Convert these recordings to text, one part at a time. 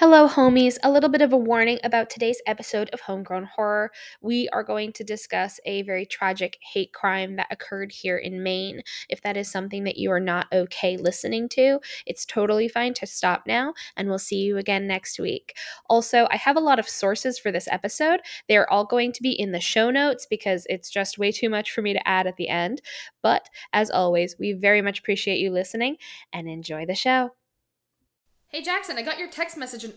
Hello, homies. A little bit of a warning about today's episode of Homegrown Horror. We are going to discuss a very tragic hate crime that occurred here in Maine. If that is something that you are not okay listening to, it's totally fine to stop now, and we'll see you again next week. Also, I have a lot of sources for this episode. They are all going to be in the show notes because it's just way too much for me to add at the end. But as always, we very much appreciate you listening and enjoy the show. Hey Jackson, I got your text message and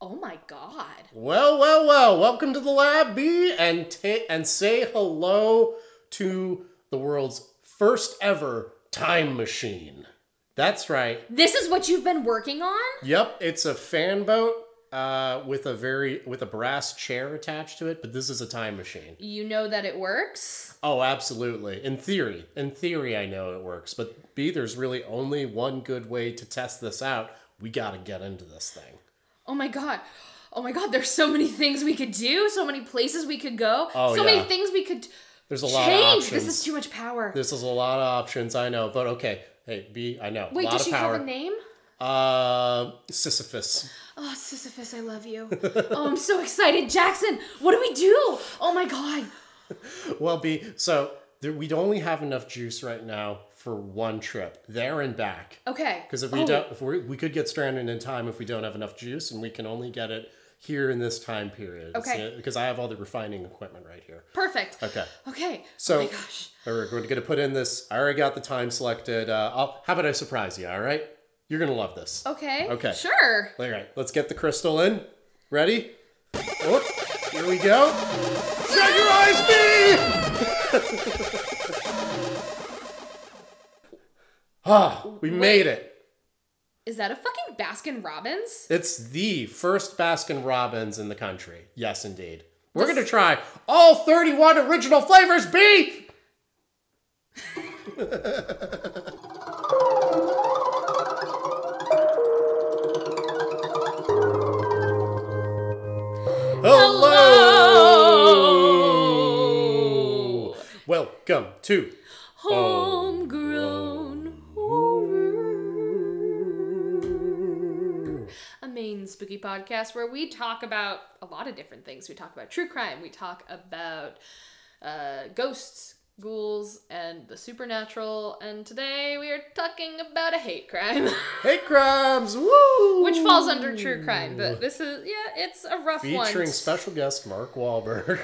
Oh my god. Well, well, well. Welcome to the lab, B, and ta- and say hello to the world's first ever time machine. That's right. This is what you've been working on? Yep, it's a fan boat uh, with a very with a brass chair attached to it, but this is a time machine. You know that it works? Oh, absolutely. In theory, in theory, I know it works. But B, there's really only one good way to test this out. We got to get into this thing. Oh my god. Oh my god, there's so many things we could do, so many places we could go, Oh, so yeah. many things we could There's a lot of change. options. This is too much power. This is a lot of options, I know, but okay. Hey, B, I know. Wait, a lot does of she power. have a name? Uh, Sisyphus. Oh, Sisyphus, I love you. oh, I'm so excited. Jackson, what do we do? Oh my god. Well, B, so there, we'd only have enough juice right now for one trip, there and back. Okay. Because if we Oh, don't, if we we could get stranded in time if we don't have enough juice, and we can only get it here in this time period. Okay. Because I have all the refining equipment right here. Perfect. Okay. Okay. So oh my gosh. we're going to put in this. I already got the time selected. Uh, I'll, how about I surprise you? All right. You're gonna love this. Okay. Okay. Sure. All right, let's get the crystal in. Ready? Oh, here we go. Shut your eyes, B! ah, we made it. Is that a fucking Baskin Robbins? It's the first Baskin Robbins in the country. Yes, indeed. We're gonna try all 31 original flavors, B! Hello! Welcome to Homegrown spooky podcast where we talk about a lot of different things. We talk about true crime. We talk about uh, ghosts, ghouls, and the supernatural. And today we are talking about a hate crime, Hate Crimes! Woo! which falls under true crime. But this is yeah, it's a rough one. Featuring special guest Mark Wahlberg.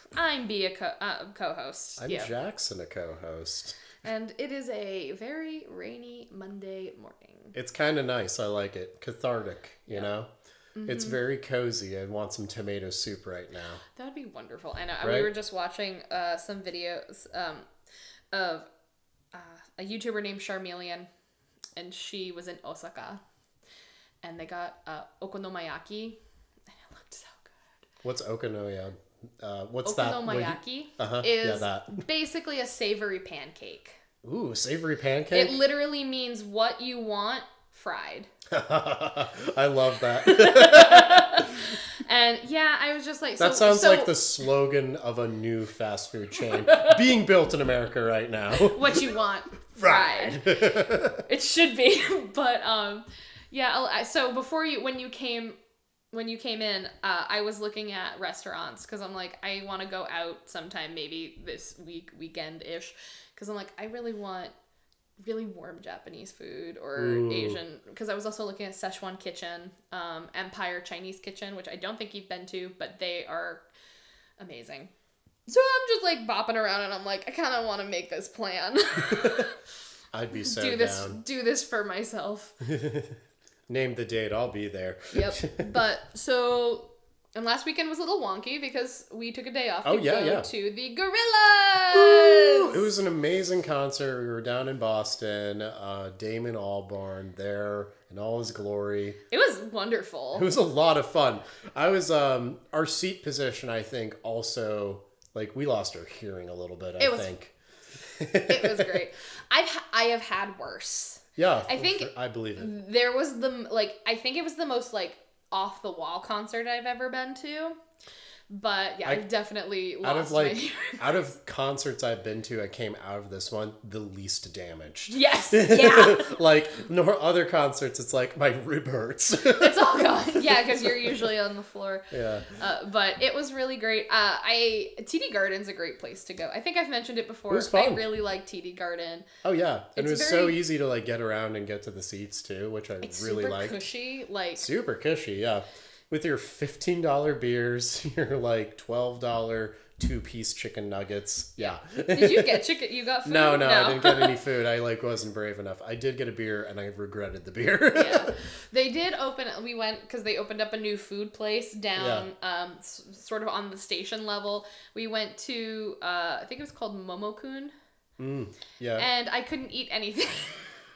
I'm be a co- uh, co-host. I'm yeah. Jackson, a co-host. And it is a very rainy Monday morning. It's kind of nice. I like it. Cathartic, you know? It's Mm-hmm. very cozy. I want some tomato soup right now. That would be wonderful. I know. We were just watching uh, some videos um, of uh, a YouTuber named Charmeleon, and she was in Osaka, and they got uh, okonomiyaki, and it looked so good. What's Okanoya? Uh, what's that? Okonomiyaki Uh-huh, yeah, is that. basically a savory pancake. Ooh, savory pancake. It literally means what you want fried. I love that. And yeah, I was just like, That so, sounds so like the slogan of a new fast food chain being built in America right now. what you want fried. it should be, but um, yeah. So before you, when you came, when you came in, uh, I was looking at restaurants because I'm like, I want to go out sometime, maybe this week, weekend ish, because I'm like, I really want really warm Japanese food or Ooh. Asian. Because I was also looking at Szechuan Kitchen, um, Empire Chinese Kitchen, which I don't think you've been to, but they are amazing. So I'm just like bopping around and I'm like, I kind of want to make this plan. I'd be so do this down. do this for myself. Name the date, I'll be there. Yep. but so and last weekend was a little wonky because we took a day off to Oh, yeah, go yeah. to the Gorillaz. It was an amazing concert. We were down in Boston. Uh, Damon Albarn there in all his glory. It was wonderful. It was a lot of fun. I was um our seat position. I think also like we lost our hearing a little bit. I It was- think. it was great. I've I have had worse. Yeah, I think- I believe it. There was the like I think it was the most like off the wall concert I've ever been to. But yeah, I, have definitely lost out of like my out of concerts I've been to, I came out of this one the least damaged. Yes. Yeah. like nor other concerts, it's like my rib hurts. it's all gone. Yeah, because you're usually on the floor. yeah. Uh, but it was really great. Uh, I TD Garden's a great place to go. I think I've mentioned it before. It was fun. I really like TD Garden. Oh yeah, and it It's was so easy to like get around and get to the seats too, which I It's really super cushy. Like Super cushy, yeah. With your fifteen dollar beers, your like twelve dollar two piece chicken nuggets. Yeah. Did you get chicken? You got food? No, no, I didn't get any food. I like wasn't brave enough. I did get a beer, and I regretted the beer. yeah. They did open. We went because they opened up a new food place down, um, s- sort of on the station level. We went to, uh, I think it was called Momokun, yeah. and I couldn't eat anything.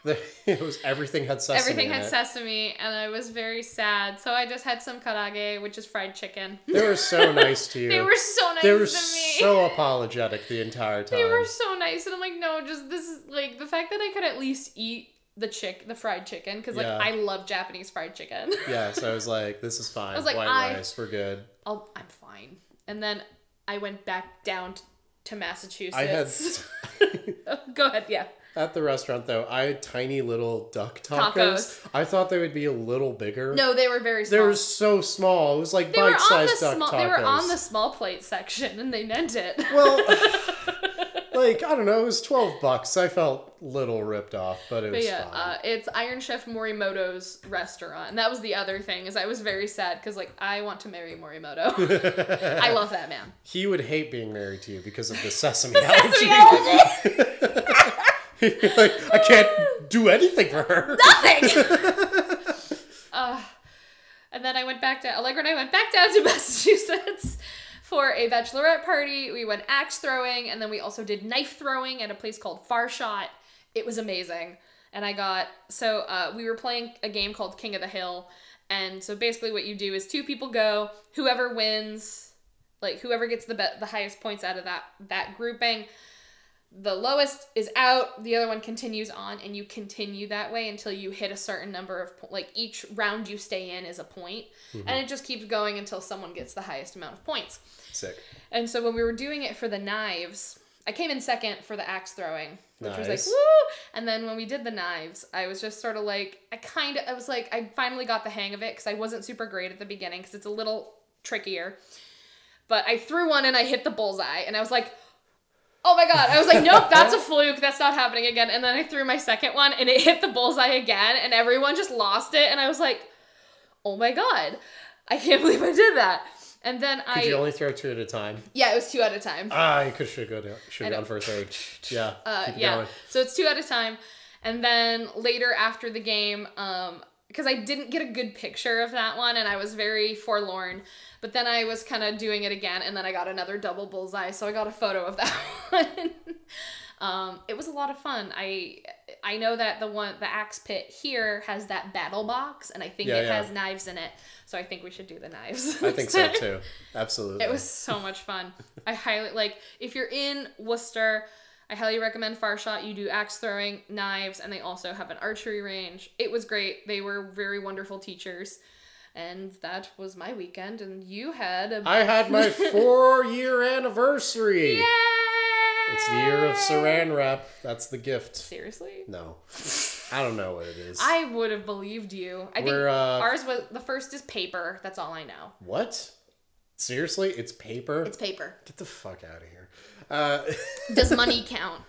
it was everything had sesame. Everything in had it. sesame, and I was very sad. So I just had some karaage, which is fried chicken. They were so nice to you. They were so nice They were to me. so apologetic the entire time. They were so nice, and I'm like, no, just this is like the fact that I could at least eat the chick, the fried chicken, because like Yeah. I love Japanese fried chicken. Yeah, so I was like, this is fine. I was like, White I- rice, we're good. I'll, I'm fine. And then I went back down to Massachusetts. I had Go ahead, yeah. At the restaurant though. I had tiny little duck tacos. Tacos. I thought they would be a little bigger. No, they were very small. they were so small. It was like the bite-sized duck small. tacos. They were on the small plate section, and they meant it. Well, like I don't know. It was twelve bucks. I felt little ripped off, but it But was yeah, fine. uh, it's Iron Chef Morimoto's restaurant. And that was the other thing is I was very sad because like I want to marry Morimoto. I love that man. he would hate being married to you because of the sesame allergy. Sesame allergy. like I can't do anything for her. Nothing. uh, and then I went back to Allegra and I went back down to Massachusetts for a bachelorette party. We went axe throwing and then we also did knife throwing at a place called Far Shot. It was amazing. And I got so uh, we were playing a game called King of the Hill. And so basically what you do is two people go, whoever wins, like whoever gets the be- the highest points out of that that grouping, the lowest is out the other one continues on and you continue that way until you hit a certain number of po- like each round you stay in is a point. Mm-hmm. And it just keeps going until someone gets the highest amount of points. Sick. and so when we were doing it for the knives i came in second for the axe throwing which was like woo! And then when we did the knives i was just sort of like i kind of i was like i finally got the hang of it because i wasn't super great at the beginning because it's a little trickier. But i threw one and i hit the bullseye and i was like oh my god. I was like, nope, that's a fluke. That's not happening again. And then I threw my second one and it hit the bullseye again and everyone just lost it. And I was like, oh my god. I can't believe I did that. And then I Could you only throw two at a time? Yeah, it was two at a time. Ah, you could should go down. Should I have know. gone for a third. Yeah. Uh, yeah. going. So it's two at a time. And then later after the game, um, because I didn't get a good picture of that one and I was very forlorn. But then I was kind of doing it again and then I got another double bullseye. So I got a photo of that one. um, it was a lot of fun. I I know that the one the axe pit here has that battle box and I think Yeah, it yeah. has knives in it. So I think we should do the knives. I think so too. Absolutely. It was so much fun. I highly like if you're in Worcester, I highly recommend Far Shot. You do axe throwing, knives, and they also have an archery range. It was great. They were very wonderful teachers. And that was my weekend and you had a I had my four year anniversary. Yay! It's the year of Saran wrap. That's the gift. Seriously? No. I don't know what it is. I would have believed you. I think We're, uh, ours was the first is paper. That's all I know. what? Seriously? It's paper? It's paper. Get the fuck out of here. Uh, Does money count?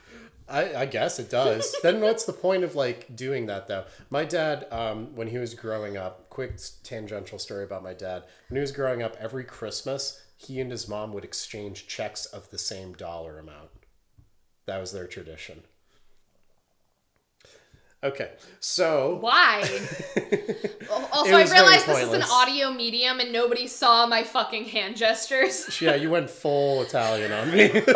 I, I guess it does. then what's the point of like doing that though? My dad, um, when he was growing up, quick tangential story about my dad. When he was growing up, every Christmas, he and his mom would exchange checks of the same dollar amount. That was their tradition. Okay, so Why? also, I realized this is an audio medium and nobody saw my fucking hand gestures. yeah, you went full Italian on me.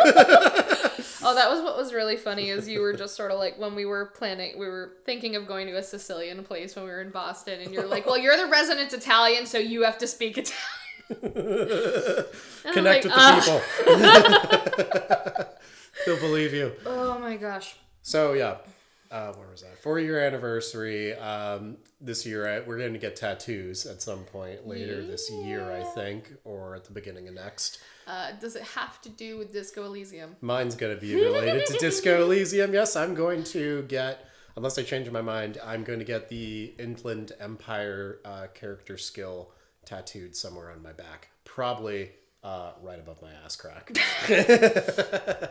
Oh, that was what was really funny is you were just sort of like when we were planning, we were thinking of going to a Sicilian place when we were in Boston, and you're like, "Well, you're the resident Italian, so you have to speak Italian." Connect like, with "Ugh." the uh. people. They'll believe you. Oh my gosh. So yeah, uh, where was that? Four year anniversary. Um, this year, I, we're going to get tattoos at some point later this year, I think, or at the beginning of next. Uh, does it have to do with Disco Elysium? Mine's going to be related to Disco Elysium. Yes, I'm going to get, unless I change my mind, I'm going to get the Inland Empire uh, character skill tattooed somewhere on my back. Probably uh, right above my ass crack.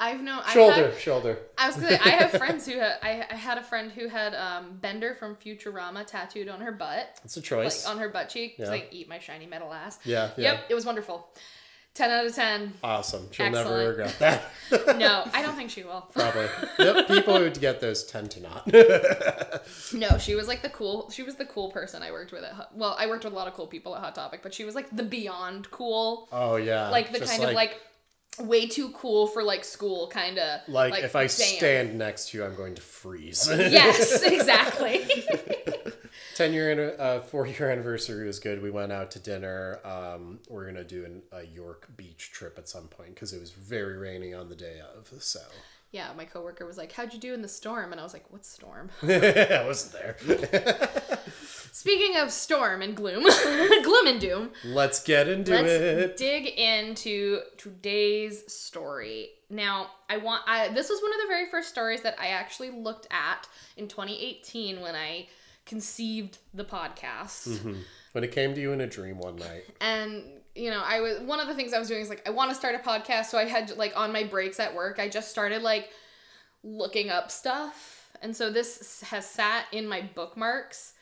I've known I've shoulder, had- shoulder. I was gonna. I have friends who had. I, I had a friend who had um, Bender from Futurama tattooed on her butt, That's a like choice. on her butt cheek. It's Yeah. like eat my shiny metal ass. Yeah, yeah. Yep. It was wonderful. Ten out of ten. Awesome. She'll never regret that. No, I don't think she will. Probably. Yep, people who get those tend to not. No, she was like the cool. She was the cool person I worked with at. Well, I worked with a lot of cool people at Hot Topic, but she was like the beyond cool, oh yeah. like the Just kind of like way too cool for like school kind of. like, if I damn. stand next to you, I'm going to freeze. Yes, exactly. Ten year, uh, four year anniversary was good. We went out to dinner. Um, we're gonna do an, a York Beach trip at some point because it was very rainy on the day of. So yeah, my coworker was like, "How'd you do in the storm?" And I was like, "What storm?" I wasn't there. Speaking of storm and gloom, gloom and doom, Let's get into let's it. dig into today's story. Now, I want I this was one of the very first stories that I actually looked at in 2018 when I conceived the podcast. When it came to you in a dream one night. And you know, I was one of the things I was doing is like I want to start a podcast, so I had like on my breaks at work, I just started like looking up stuff. And so this has sat in my bookmarks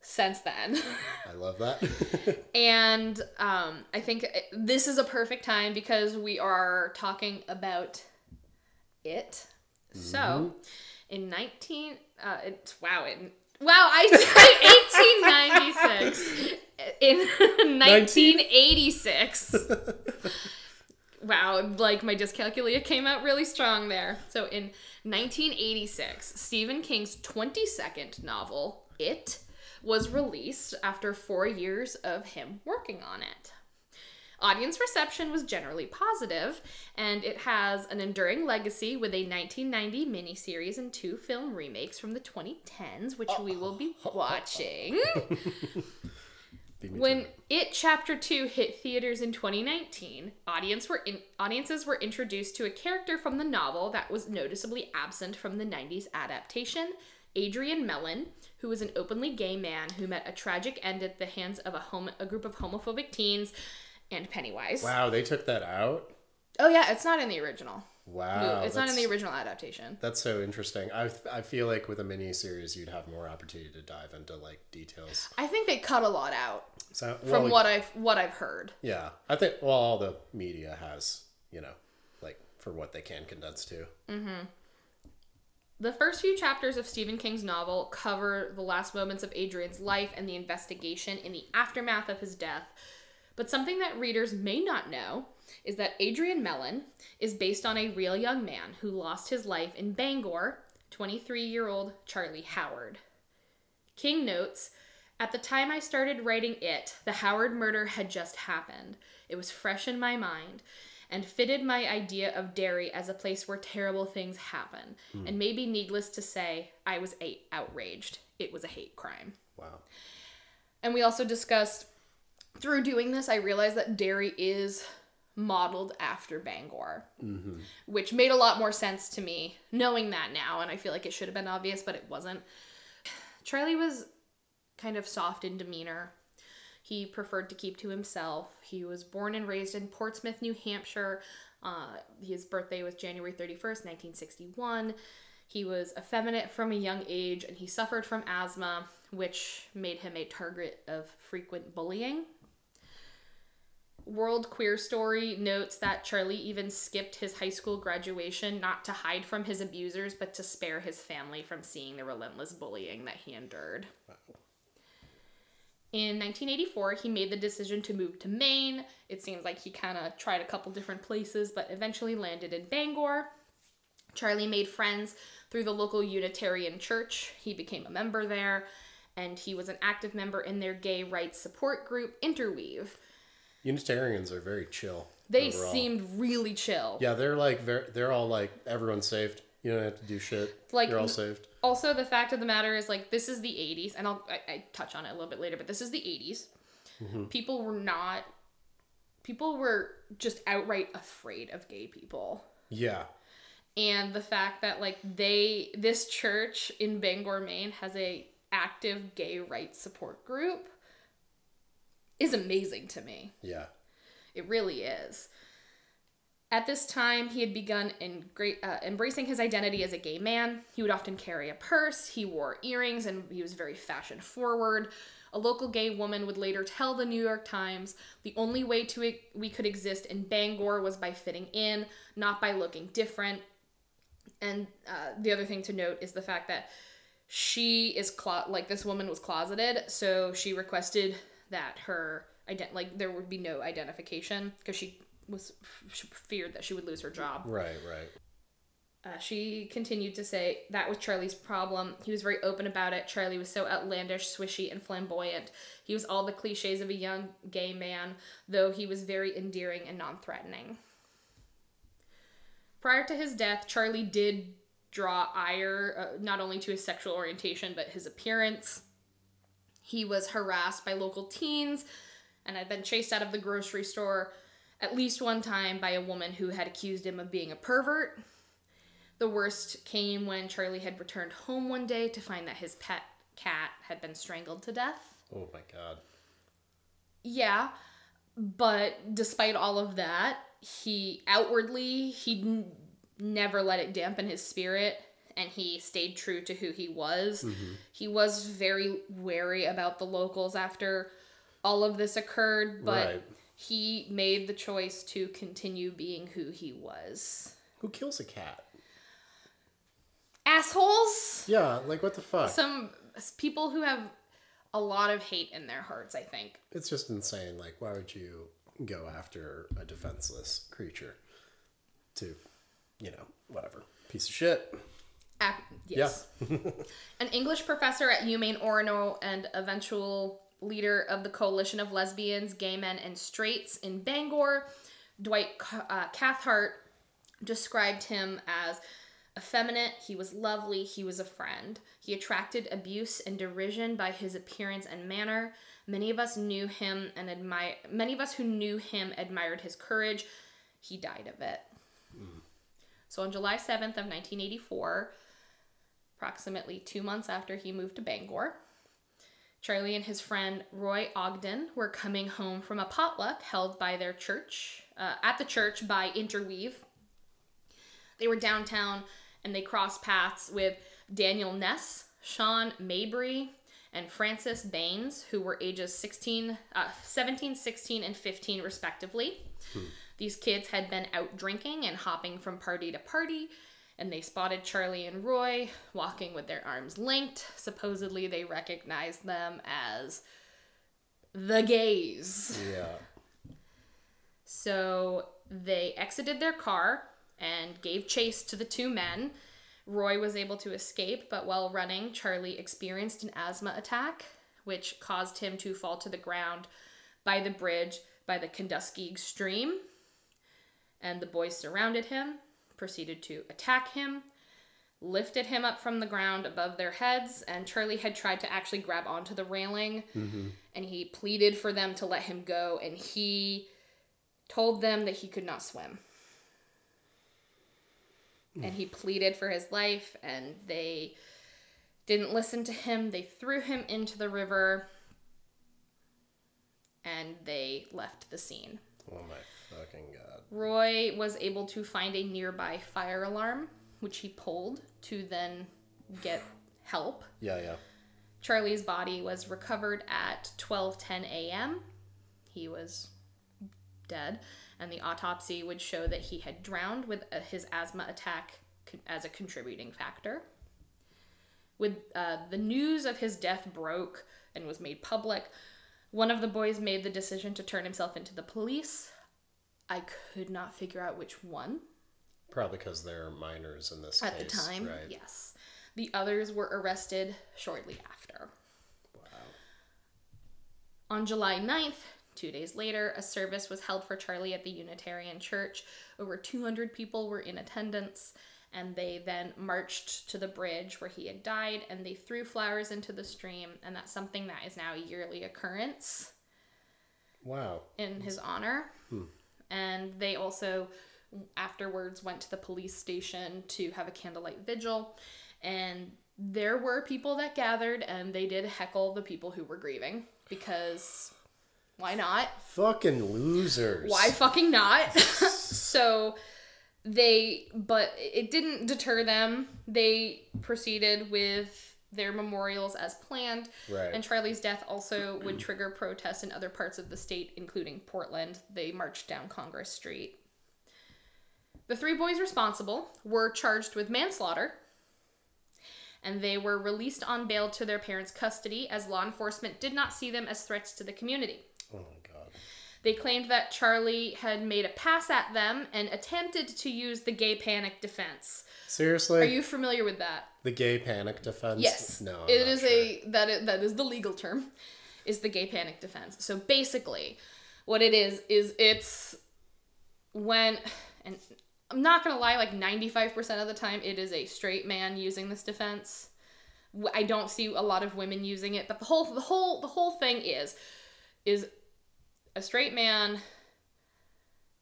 since then. I love that. And um, I think this is a perfect time because we are talking about it. So, in 19, uh, it's, wow, in, wow, I 1896. In 1986. Wow, like my dyscalculia came out really strong there. So in 1986, Stephen King's 22nd novel, It, was released after four years of him working on it. Audience reception was generally positive, and it has an enduring legacy with a 1990 miniseries and two film remakes from the 2010s, which we will be watching. Beat me to When it. Chapter 2 hit theaters in 2019, audience were in, audiences were introduced to a character from the novel that was noticeably absent from the 90s adaptation, Adrian Mellon, who was an openly gay man who met a tragic end at the hands of a, a group of homophobic teens, and Pennywise. Wow, they took that out. Oh yeah, it's not in the original. Wow, it's not in the original adaptation. That's so interesting. I, I feel like with a mini series, you'd have more opportunity to dive into like details. I think they cut a lot out So from what I've what I've heard. Yeah, I think well, all the media has you know, like for what they can condense to. Mm-hmm. The first few chapters of Stephen King's novel cover the last moments of Adrian's life and the investigation in the aftermath of his death. But something that readers may not know is that Adrian Mellon is based on a real young man who lost his life in Bangor, 23 year old Charlie Howard. King notes At the time I started writing it, the Howard murder had just happened. It was fresh in my mind and fitted my idea of Derry as a place where terrible things happen. Hmm. And maybe needless to say, I was outraged. It was a hate crime. Wow. And we also discussed through doing this, I realized that Derry is modeled after Bangor, which made a lot more sense to me knowing that now. And I feel like it should have been obvious, but it wasn't. Charlie was kind of soft in demeanor. He preferred to keep to himself. He was born and raised in Portsmouth, New Hampshire. Uh, his birthday was January 31st, 1961. He was effeminate from a young age and he suffered from asthma, which made him a target of frequent bullying. World Queer Story notes that Charlie even skipped his high school graduation not to hide from his abusers, but to spare his family from seeing the relentless bullying that he endured. In 1984, he made the decision to move to Maine. It seems like he kind of tried a couple different places, but eventually landed in Bangor. Charlie made friends through the local Unitarian church. He became a member there, and he was an active member in their gay rights support group, Interweave. Unitarians are very chill. They overall. seemed really chill. Yeah, they're like very, they're all like everyone's saved. You don't have to do shit. Like- You're all saved. Also, the fact of the matter is, like, this is the 80s, and I'll I, I touch on it a little bit later, but this is the 80s. Mm-hmm. People were not. People were just outright afraid of gay people. Yeah. and the fact that like they this church in Bangor, Maine has a active gay rights support group is amazing to me. Yeah. It really is. At this time, he had begun in great, uh, embracing his identity as a gay man. He would often carry a purse, he wore earrings, and he was very fashion forward. A local gay woman would later tell the New York Times the only way to e- we could exist in Bangor was by fitting in, not by looking different. And uh, the other thing to note is the fact that she is clo- like this woman was closeted, so she requested that her ident- like there would be no identification because she was she feared that she would lose her job. Right, right. Uh, she continued to say that was Charlie's problem. He was very open about it. Charlie was so outlandish, swishy, and flamboyant. He was all the cliches of a young gay man, though he was very endearing and non threatening. Prior to his death, Charlie did draw ire uh, not only to his sexual orientation but his appearance. He was harassed by local teens and had been chased out of the grocery store at least one time by a woman who had accused him of being a pervert. The worst came when Charlie had returned home one day to find that his pet cat had been strangled to death. Oh my god. Yeah, but despite all of that, he outwardly he n- never let it dampen his spirit and he stayed true to who he was. Mm-hmm. He was very wary about the locals after all of this occurred, but Right. he made the choice to continue being who he was. Who kills a cat? Assholes! Yeah, like what the fuck? Some people who have a lot of hate in their hearts, I think. it's just insane. Like, why would you go after a defenseless creature to, you know, whatever. Piece of shit. Ac- yes. An English professor at UMaine Orono and eventual leader of the Coalition of Lesbians, Gay Men, and Straights in Bangor, Dwight uh, Cathcart, described him as effeminate, he was lovely, he was a friend. He attracted abuse and derision by his appearance and manner. Many of us knew him and admire many of us who knew him admired his courage. He died of it. So on July 7th of 1984, approximately two months after he moved to Bangor. Charlie and his friend Roy Ogden were coming home from a potluck held by their church, uh, at the church by Interweave. They were downtown and they crossed paths with Daniel Ness, Sean Mabry, and Francis Baines, who were ages 16, uh, 17, 16, and 15, respectively. These kids had been out drinking and hopping from party to party, and they spotted Charlie and Roy walking with their arms linked. Supposedly, they recognized them as the gays. Yeah. So they exited their car and gave chase to the two men. Roy was able to escape, but while running, Charlie experienced an asthma attack, which caused him to fall to the ground by the bridge by the Kenduskeag stream. And the boys surrounded him, proceeded to attack him, lifted him up from the ground above their heads, and Charlie had tried to actually grab onto the railing, mm-hmm. and he pleaded for them to let him go, and he told them that he could not swim. Mm. And he pleaded for his life, and they didn't listen to him. They threw him into the river, and they left the scene. Oh my fucking god. Roy was able to find a nearby fire alarm, which he pulled to then get help. Yeah, yeah. Charlie's body was recovered at 12:10 a.m. He was dead, and the autopsy would show that he had drowned with uh, his asthma attack as a contributing factor. With uh, the news of his death broke and was made public, one of the boys made the decision to turn himself into the police. I could not figure out which one Probably because they're minors in this at the time. Right. Yes. The others were arrested shortly after. Wow. On July 9th, two days later, a service was held for Charlie at the Unitarian Church. Over 200 people were in attendance, And they then marched to the bridge where he had died and they threw flowers into the stream. And that's something that is now a yearly occurrence Wow. in his honor. Hmm. And they also afterwards went to the police station to have a candlelight vigil. And there were people that gathered and they did heckle the people who were grieving because why not? Fucking losers. Why fucking not? so they, but it didn't deter them. They proceeded with their memorials as planned. Right. And Charlie's death also would trigger protests in other parts of the state, including Portland. They marched down Congress Street. The three boys responsible were charged with manslaughter, and they were released on bail to their parents' custody as law enforcement did not see them as threats to the community. Oh my god. They claimed that Charlie had made a pass at them and attempted to use the gay panic defense. Seriously? Are you familiar with that? The gay panic defense? Yes. No. I'm it is sure. a that is, that is the legal term. Is the gay panic defense. So basically, what it is is it's when and I'm not gonna lie, like 95% of the time, it is a straight man using this defense. I don't see a lot of women using it, but the whole the whole the whole thing is is a straight man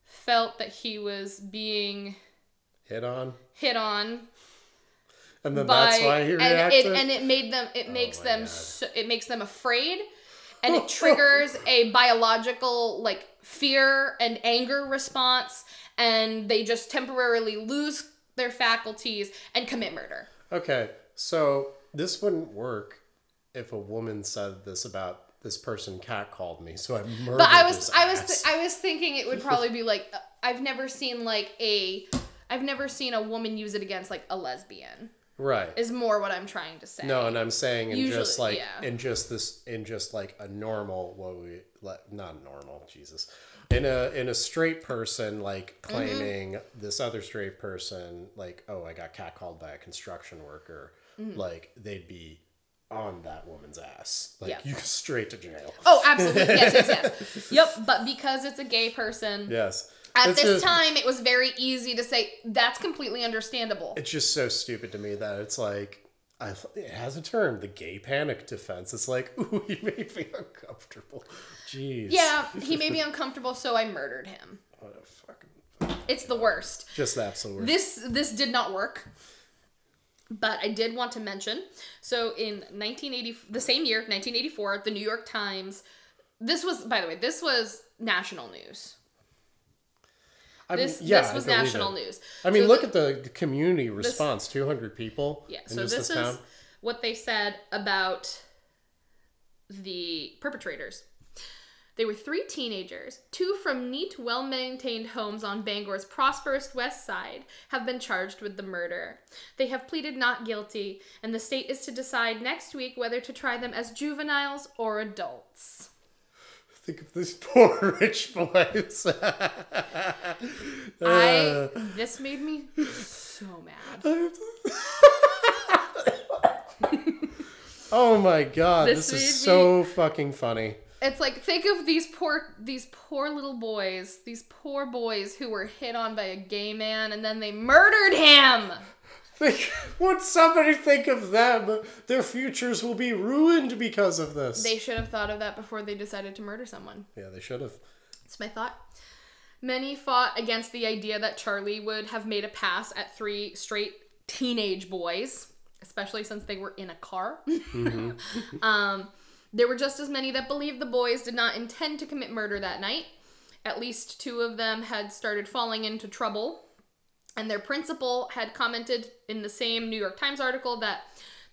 felt that he was being hit on. hit on And then by that's why he and reacted. it and it made them it makes them so, it makes them afraid and it triggers a biological like fear and anger response and they just temporarily lose their faculties and commit murder. Okay, so this wouldn't work if a woman said this about this person cat called me, so I murdered But I was his I was th- I was thinking it would probably be like uh, I've never seen like a I've never seen a woman use it against like a lesbian. Right. Is more what I'm trying to say. No, and I'm saying in just like yeah. in just this in just like a normal what we like not normal Jesus in a in a straight person like Mm-hmm. claiming this other straight person like oh I got catcalled by a construction worker Mm-hmm. like they'd be on that woman's ass like Yeah. you go straight to jail. Oh, absolutely. Yes, yes, yes. Yep, but because it's a gay person, Yes. At It's this just- time, it was very easy to say that's completely understandable. it's just so stupid to me that it's like I, it has a term, the gay panic defense. It's like, ooh, he made me uncomfortable. Jeez. Yeah, he made me uncomfortable, so I murdered him. What a fucking, It's the worst. just the worst. This this did not work. But I did want to mention. So in 1980, the same year, 1984, the New York Times. This was, by the way, this was national news. I mean, This yeah, this was national it. news. I mean, So look the- at the, community response 200 people Yeah, so this this town. is what they said about the perpetrators. They were three teenagers, two from neat, well maintained homes on Bangor's prosperous west side, have been charged with the murder. They have pleaded not guilty, and the state is to decide next week whether to try them as juveniles or adults. Think of these poor rich boys. I uh. this made me so mad. oh my god, This this, is so fucking funny. It's like think of these poor these poor little boys, these poor boys who were hit on by a gay man and then they murdered him. Think, would somebody think of them? Their futures will be ruined because of this. They should have thought of that before they decided to murder someone. yeah, they should have. That's my thought. Many fought against the idea that Charlie would have made a pass at three straight teenage boys, especially since they were in a car. um, there were just as many that believed the boys did not intend to commit murder that night. At least two of them had started falling into trouble, and their principal had commented in the same New York Times article that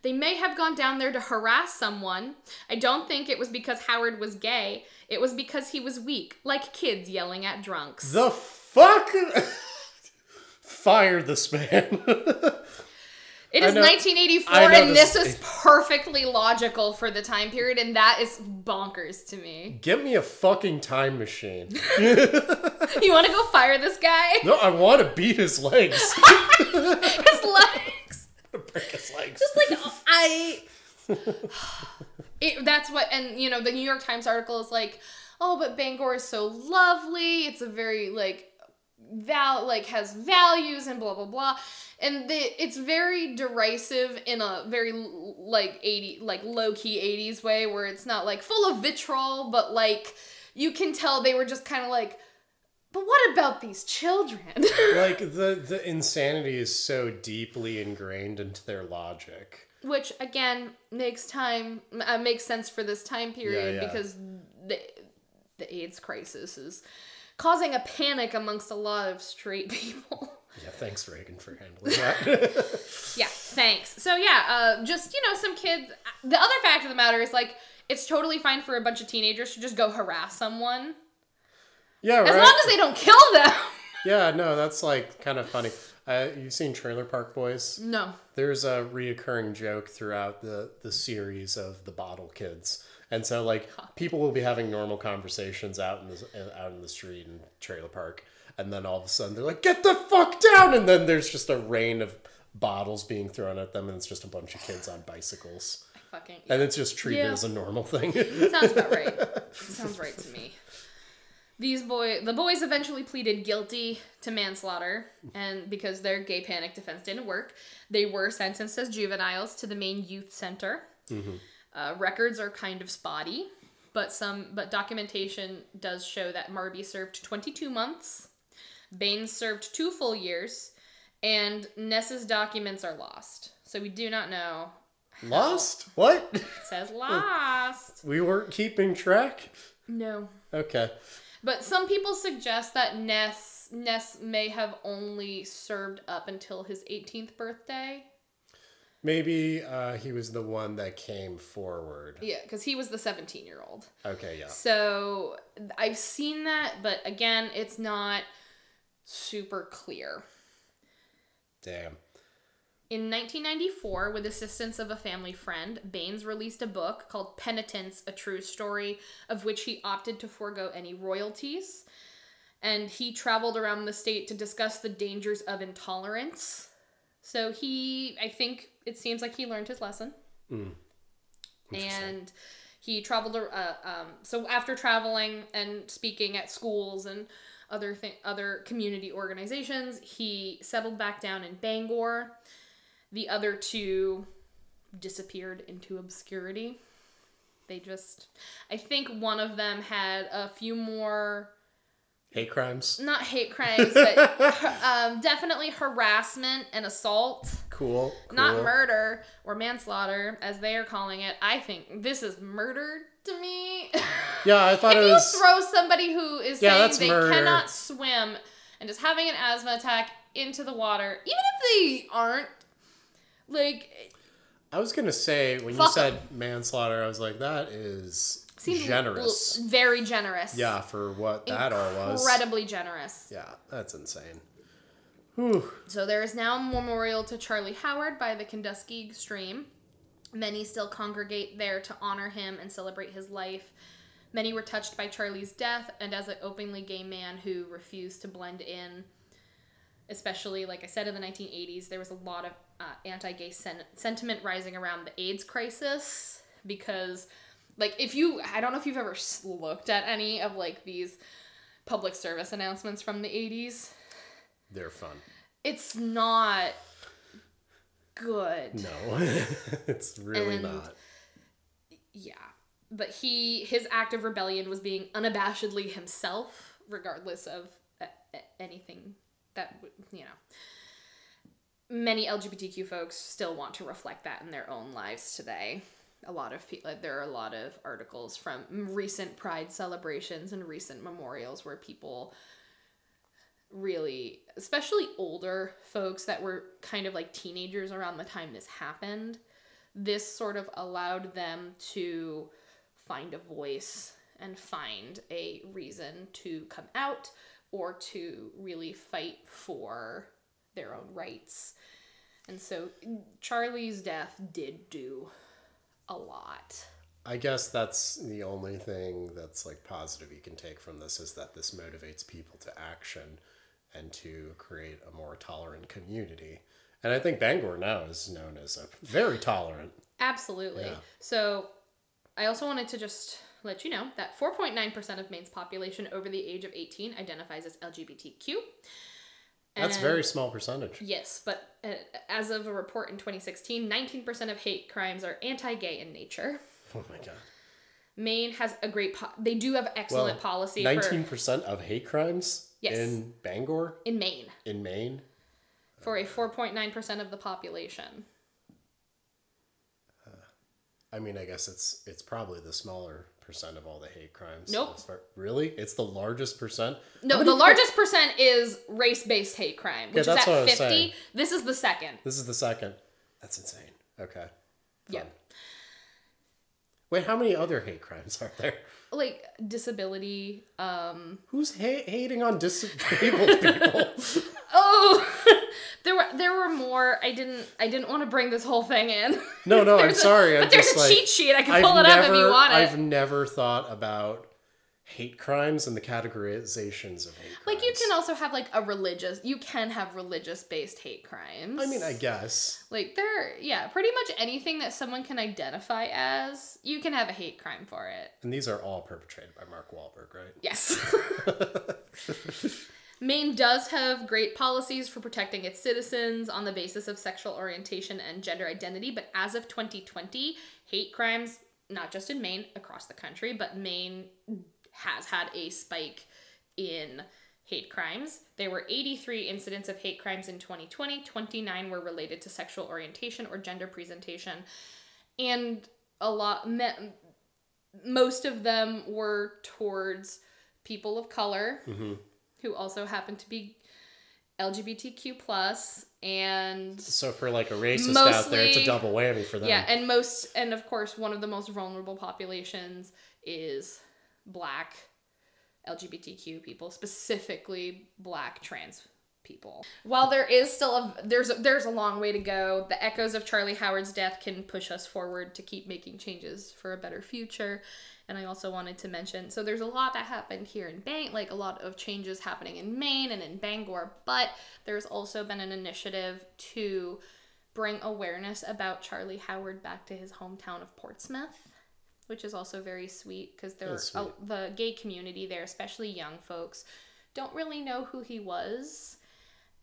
they may have gone down there to harass someone. I don't think it was because Howard was gay. It was because he was weak, like kids yelling at drunks. The fuck? Fire this man. It is 1984, and this- this is perfectly logical for the time period, and that is bonkers to me. Get me a fucking time machine. You want to go fire this guy? No, I want to beat his legs. His legs. Break his legs. Just like I. It, that's what, and you know, the New York Times article is like, oh, but Bangor is so lovely. It's a very like val like has values and blah blah blah and the, it's very derisive in a very like 80 like low key 80s way where it's not like full of vitriol but like you can tell they were just kind of like but what about these children like the the insanity is so deeply ingrained into their logic. which again makes time uh, makes sense for this time period Yeah, yeah. because the the AIDS crisis is causing a panic amongst a lot of straight people. Yeah, thanks Reagan for handling that. yeah, thanks. So yeah, uh, just you know, some kids. The other fact of the matter is like it's totally fine for a bunch of teenagers to just go harass someone yeah, right. as long as they don't kill them. yeah, no, that's like kind of funny. Uh, you've seen Trailer Park Boys? no. There's a reoccurring joke throughout the the series of the bottle kids. And so like people will be having normal conversations out in the out in the street in trailer park and then all of a sudden they're like get the fuck down and then there's just a rain of bottles being thrown at them and it's just a bunch of kids on bicycles. Fucking And it's just treated Yeah. as a normal thing. sounds about right. sounds right to me. These boy, the boys eventually pleaded guilty to manslaughter, and because their gay panic defense didn't work, they were sentenced as juveniles to the Maine youth center. Mm-hmm. Uh, records are kind of spotty, but some but documentation does show that Mabry served 22 months, Baines served two full years, and Ness's documents are lost. So we do not know. Lost? What? It says lost. We weren't keeping track? No. Okay. But some people suggest that Ness Ness may have only served up until his 18th birthday. Maybe uh, he was the one that came forward. Yeah, because he was the 17 year old. Okay, yeah. So I've seen that, but again, it's not super clear. Damn. In 1994, with assistance of a family friend, Baines released a book called Penitence A True Story, of which he opted to forego any royalties. And he traveled around the state to discuss the dangers of intolerance. So he, I think it seems like he learned his lesson. And he traveled, uh, um, so after traveling and speaking at schools and other th- other community organizations, he settled back down in Bangor. The other two disappeared into obscurity. They just, I think one of them had a few more, Hate crimes? not hate crimes, but um, definitely harassment and assault. Cool. Not murder or manslaughter, as they are calling it. I think this is murder to me. Yeah, I thought if it you was. throw somebody who is Yeah, saying they murder. cannot swim and is having an asthma attack into the water, even if they aren't, like, I was gonna say when you Fuck said manslaughter, I was like, that is seems generous. l- very generous. Yeah, for what that all was. Incredibly generous. Yeah, that's insane. Whew. So there is now a memorial to Charlie Howard by the Kenduskeag stream. Many still congregate there to honor him and celebrate his life. Many were touched by Charlie's death, and as an openly gay man who refused to blend in, especially like I said in the 1980s, there was a lot of uh, anti-gay sen- sentiment rising around the AIDS crisis because, like, if you I don't know if you've ever looked at any of like these public service announcements from the 80s They're fun. it's not good. No, it's really And- not. Yeah. But he his act of rebellion was being unabashedly himself regardless of a- anything that you know. Many LGBTQ folks still want to reflect that in their own lives today. A lot of people there are a lot of articles from recent pride celebrations and recent memorials where people really especially older folks that were kind of like teenagers around the time this happened this sort of allowed them to find a voice and find a reason to come out or to really fight for their own rights and so charlie's death did do a lot I guess that's the only thing that's like positive you can take from this is that this motivates people to action and to create a more tolerant community. And I think Bangor now is known as a very tolerant. Absolutely. Yeah. So I also wanted to just let you know that 4.9% of Maine's population over the age of 18 identifies as LGBTQ. That's And- very small percentage. Yes, but uh, as of a report in 2016, 19% of hate crimes are anti-gay in nature. Oh my god. Maine has a great po- they do have excellent Well, policy Nineteen for percent of hate crimes Yes. in Bangor, in Maine in Maine. for a 4.9% of the population. I mean, I guess it's it's probably the smaller percent of all the hate crimes. Nope. Far- really? It's the largest percent? No, the largest percent is race-based hate crime, which that's is at was 50. This is the second. This is the second. That's insane. Okay. Yeah. Wait, how many other hate crimes are there? Like disability um Who's ha- hating on disabled people? Oh, there were there were more. I didn't I didn't want to bring this whole thing in. No, no, I'm a- sorry. I'm but there's just a like, cheat sheet. I can I've pull it never, up if you want it. I've never thought about hate crimes and the categorizations of hate crimes. like you can also have like a religious. You can have religious based hate crimes. I mean, I guess. like there, yeah, pretty much anything that someone can identify as, you can have a hate crime for it. And these are all perpetrated by Mark Wahlberg, right? Yes. Maine does have great policies for protecting its citizens on the basis of sexual orientation and gender identity, but as of 2020, hate crimes, not just in Maine, across the country, but Maine has had a spike in hate crimes. There were 83 incidents of hate crimes in 2020, 29 were related to sexual orientation or gender presentation, and a lot, me- most of them were towards people of color mm-hmm. Who also happen to be LGBTQ plus and So for like a racist out there, it's a double whammy for them. yeah, and most and of course one of the most vulnerable populations is black LGBTQ people, specifically black trans people. While there is still a there's a, there's a long way to go, the echoes of Charlie Howard's death can push us forward to keep making changes for a better future. And I also wanted to mention so there's a lot that happened here in Bang, like a lot of changes happening in Maine and in Bangor, but there's also been an initiative to bring awareness about Charlie Howard back to his hometown of Portsmouth, which is also very sweet because there That's are the gay community there, especially young folks, don't really know who he was,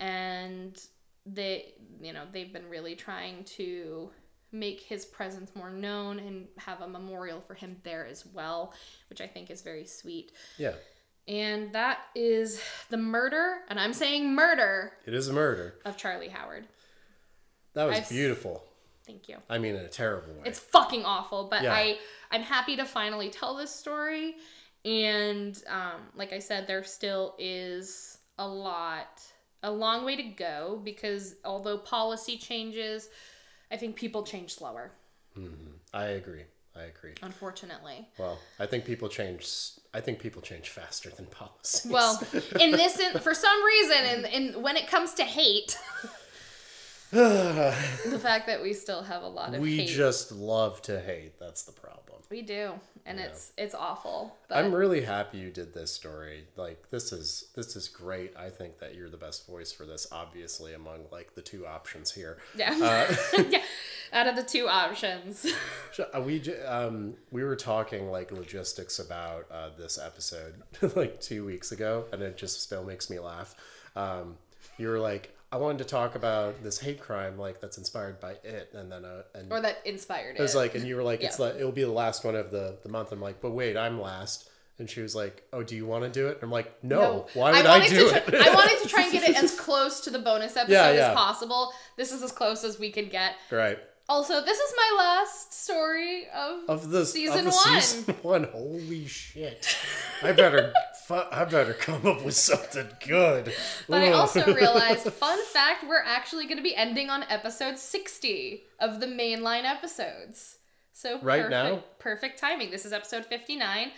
and they you know they've been really trying to make his presence more known and have a memorial for him there as well, which I think is very sweet. Yeah. And that is the murder, and I'm saying murder It is a murder. of Charlie Howard. That was I've s- beautiful. Thank you. I mean, in a terrible way. It's fucking awful, but Yeah. I I'm happy to finally tell this story. And um, like I said, there still is a lot, a long way to go because although policy changes, I think people change slower. Mm-hmm. I agree. I agree. Unfortunately. Well, I think people change. I think people change faster than policies. Well, in this, in, for some reason, in, in when it comes to hate, the fact that we still have a lot of we hate, just love to hate. That's the problem. We do, and it's it's awful. But I'm really happy you did this story. Like this is this is great. I think that you're the best voice for this. Obviously, among like the two options here. Yeah. Uh, yeah. Out of the two options. Uh, we um we were talking like logistics about uh, this episode like two weeks ago, and it just still makes me laugh. Um, you were like, I wanted to talk about this hate crime like that's inspired by it, and then uh, and or that inspired it. it was like, and you were like, it's Yeah. like it'll be the last one of the the month. I'm like, but wait, I'm last. And she was like, "Oh, do you want to do it?" And I'm like, "No. Why would I, wanted do to it?" try- I wanted to try and get it as close to the bonus episode Yeah, yeah. as possible. This is as close as we could get. right. Also, this is my last story of, Of the Season of the one. Season one. Holy shit! I better. fu- I better come up with something good. But I also realized, fun fact, we're actually going to be ending on episode 60 of the mainline episodes. So Right perfect, now? perfect timing. This is episode 59.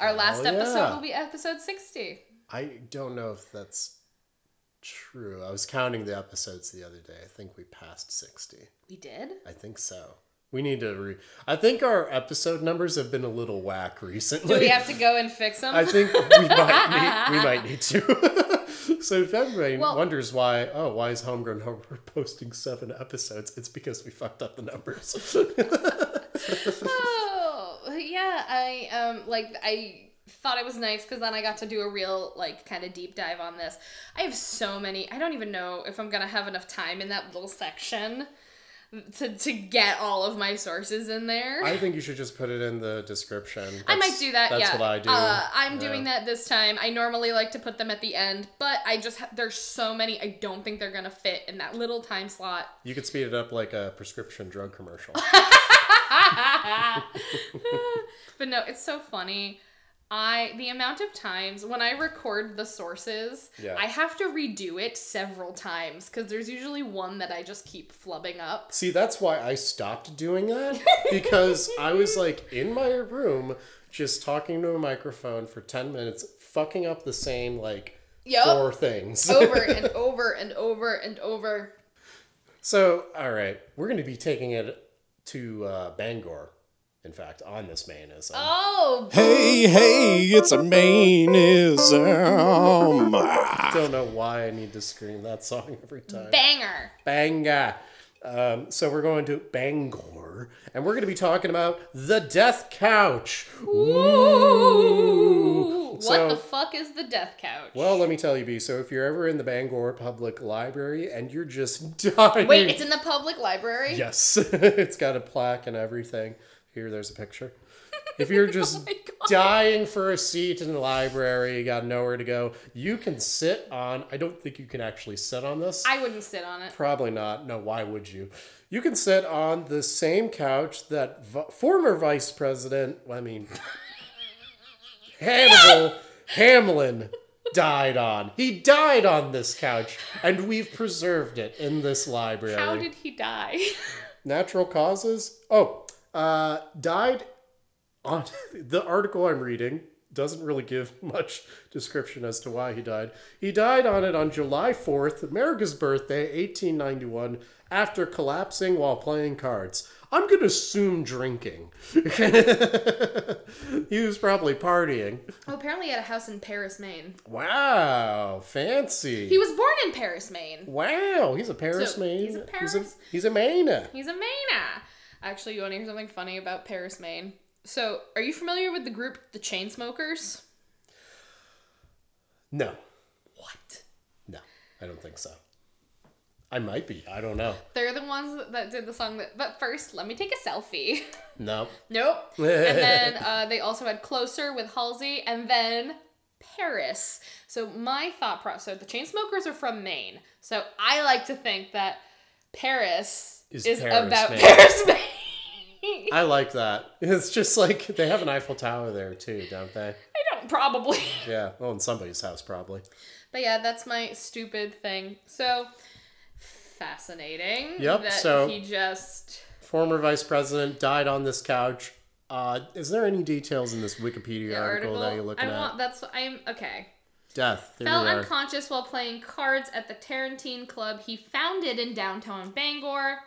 Our last Hell episode will be episode 60. I don't know if that's true. I was counting the episodes the other day. I think we passed sixty. We did? I think so. We need to re. I think our episode numbers have been a little whack recently. Do we have to go and fix them? I think we might need, we might need to. so if everybody Well- wonders why, oh, why is Homegrown Homer posting seven episodes? It's because we fucked up the numbers. oh, yeah. yeah, I um like I thought it was nice because then I got to do a real like kind of deep dive on this. I have so many. I don't even know if I'm gonna have enough time in that little section to to get all of my sources in there. I think you should just put it in the description. I might do that. That's yeah, what I do. Uh, I'm Yeah. doing that this time. I normally like to put them at the end, but I just ha- there's so many. I don't think they're gonna fit in that little time slot. You could speed it up like a prescription drug commercial. but no, it's so funny. I the amount of times when I record the sources, Yeah. I have to redo it several times because there's usually one that I just keep flubbing up. See, that's why I stopped doing that because I was like in my room just talking to a microphone for 10 minutes, fucking up the same like Yup. four things. over and over and over and over. so, all right, we're going to be taking it to uh, Bangor, in fact, on this Mainism. Oh, Hey, hey, it's a Mainism. I don't know why I need to scream that song every time. banger! Banger. Um, so we're going to Bangor, and we're going to be talking about the Death Couch. Ooh, what So- the fuck is the death couch? Well, let me tell you, B. So if you're ever in the Bangor Public Library and you're just dying, Wait, it's in the public library. yes, it's got a plaque and everything. Here, there's a picture. If you're oh just Oh dying for a seat in the library, you got nowhere to go, you can sit on. I don't think you can actually sit on this. I wouldn't sit on it. Probably not. No, why would you? You can sit on the same couch that v- former Vice President, I mean, Hannibal Hamlin died on. He died on this couch, and we've preserved it in this library. How did he die? Natural causes? Oh, uh, died on the article I'm reading doesn't really give much description as to why he died. He died on it on July 4th, America's birthday, 1891, after collapsing while playing cards. I'm going to assume drinking. he was probably partying. oh, apparently he had a house in Paris, Maine. Wow, fancy. He was born in Paris, Maine. wow, he's a Paris So, Maine. he's a He's a, he's a Maine. He's a Maine. Actually, you want to hear something funny about Paris, Maine? So, are you familiar with the group The Chainsmokers? No, What? no, I don't think so. I might be. I don't know. They're the ones that did the song that. But first, let me take a selfie. No. nope. and then uh, they also had Closer with Halsey, and then Paris. So my thought process. So the Chainsmokers are from Maine. So I like to think that Paris Is is, Paris, about. Paris. I like that. It's just like they have an Eiffel Tower there too, don't they? I don't probably. Yeah. Well, in somebody's house probably. But yeah, that's my stupid thing. So fascinating. Yep, That so- he just. Former vice president died on this couch. Uh, is there any details in this Wikipedia article, article. that you're looking I at? want. That's. I'm okay. Death. There Fell unconscious while playing cards at the Tarratine Club he founded in downtown Bangor.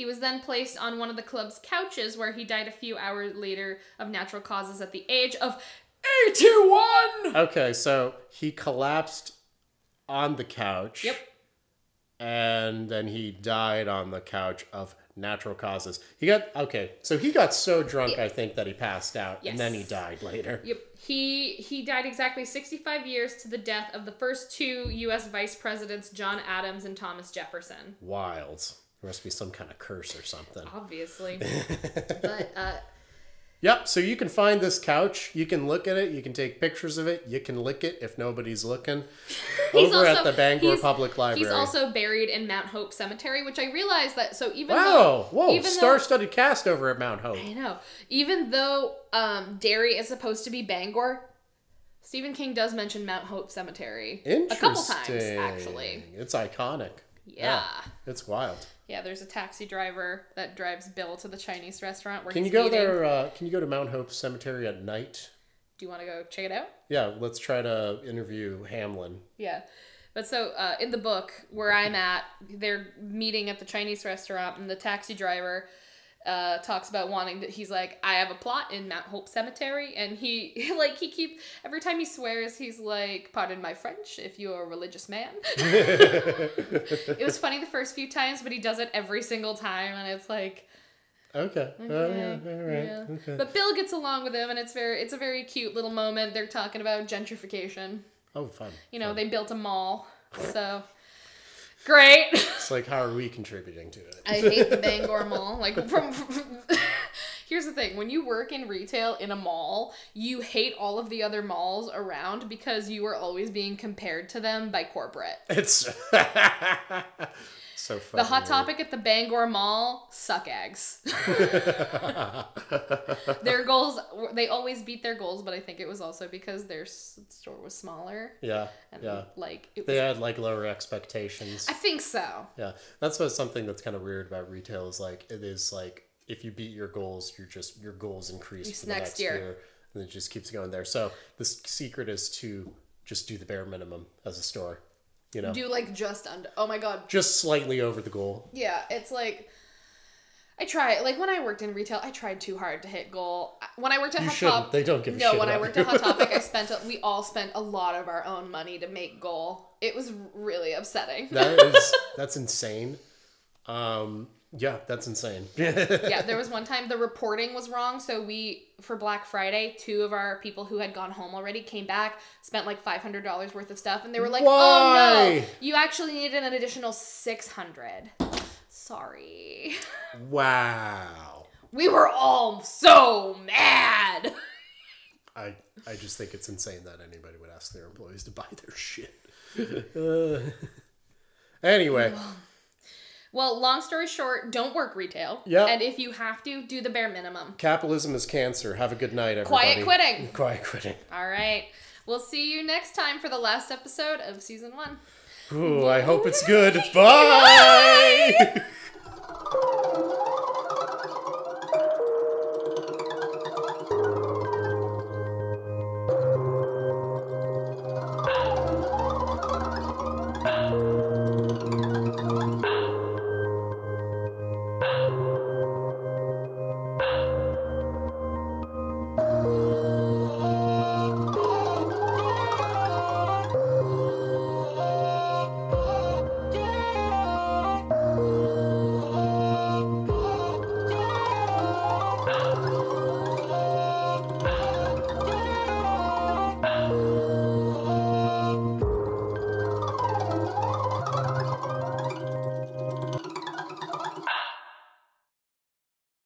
He was then placed on one of the club's couches where he died a few hours later of natural causes at the age of 81! Okay, so he collapsed on the couch. Yep. And then he died on the couch of natural causes. He got okay, so he got so drunk, I think, that he passed out, and then he died later. Yep. He he died exactly 65 years to the death of the first two US vice presidents John Adams and Thomas Jefferson. Wild. There must be some kind of curse or something. Obviously. but uh Yep, so you can find this couch. You can look at it. You can take pictures of it. You can lick it if nobody's looking. He's Over at the Bangor Public Library. He's also buried in Mount Hope Cemetery, which I realized that. So even wow, though, whoa, even though, star-studded cast over at Mount Hope. I know, even though um, Derry is supposed to be Bangor, Stephen King does mention Mount Hope Cemetery a couple times actually. It's iconic. Yeah. It's wild. Yeah, There's a taxi driver that drives Bill to the Chinese restaurant where Can you go eating. there? Uh, can you go to Mount Hope Cemetery at night? Do you want to go check it out? Yeah, let's try to interview Hamlin. Yeah. But so uh, in the book where I'm at, they're meeting at the Chinese restaurant, and the taxi driver uh, talks about wanting to. He's like, I have a plot in Mount Hope Cemetery, and he like he keep every time he swears, he's like, "Pardon my French, if you're a religious man." it was funny the first few times, but he does it every single time, and it's like. Okay. Oh, yeah. All right. Yeah. Okay. But Bill gets along with him, and it's very it's a very cute little moment. They're talking about gentrification. Oh, fun. You know, fun. they built a mall, so great. It's like, how are we contributing to it? I hate the Bangor Mall. Like from, here's the thing: when you work in retail in a mall, you hate all of the other malls around because you are always being compared to them by corporate. It's so fun. The hot topic at the Bangor Mall: suck eggs. their goals, they always beat their goals, but I think it was also because their store was smaller Yeah. and Yeah. like it They had like lower expectations. I think so. Yeah, that's what's something that's kind of weird about retail is like it is like if you beat your goals, you're just your goals increase for the next next year. year. and it just keeps going there. So the secret is to just do the bare minimum as a store, you know, Do like just under. Oh my god, just slightly over the goal. Yeah, it's like I try like when I worked in retail, I tried too hard to hit goal. When I worked at You Hot shouldn't. Top, They don't give a no. when I worked you. at Hot Topic, I spent a, we all spent a lot of our own money to make goal. It was really upsetting. That is that's insane. Um, yeah, that's insane. yeah, there was one time the reporting was wrong, so we for Black Friday, two of our people who had gone home already came back, spent like five hundred dollars worth of stuff, and they were like, "Oh no, Why? you actually needed an additional six hundred. Sorry." wow. We were all so mad. I I just think it's insane that anybody would ask their employees to buy their shit. Uh, anyway, Well, long story short, don't work retail. Yeah. And if you have to, do the bare minimum. capitalism is cancer. Have a good night, everybody. Quiet quitting. Quiet quitting. All right. We'll see you next time for the last episode of season one. Ooh, I hope it's good. Bye.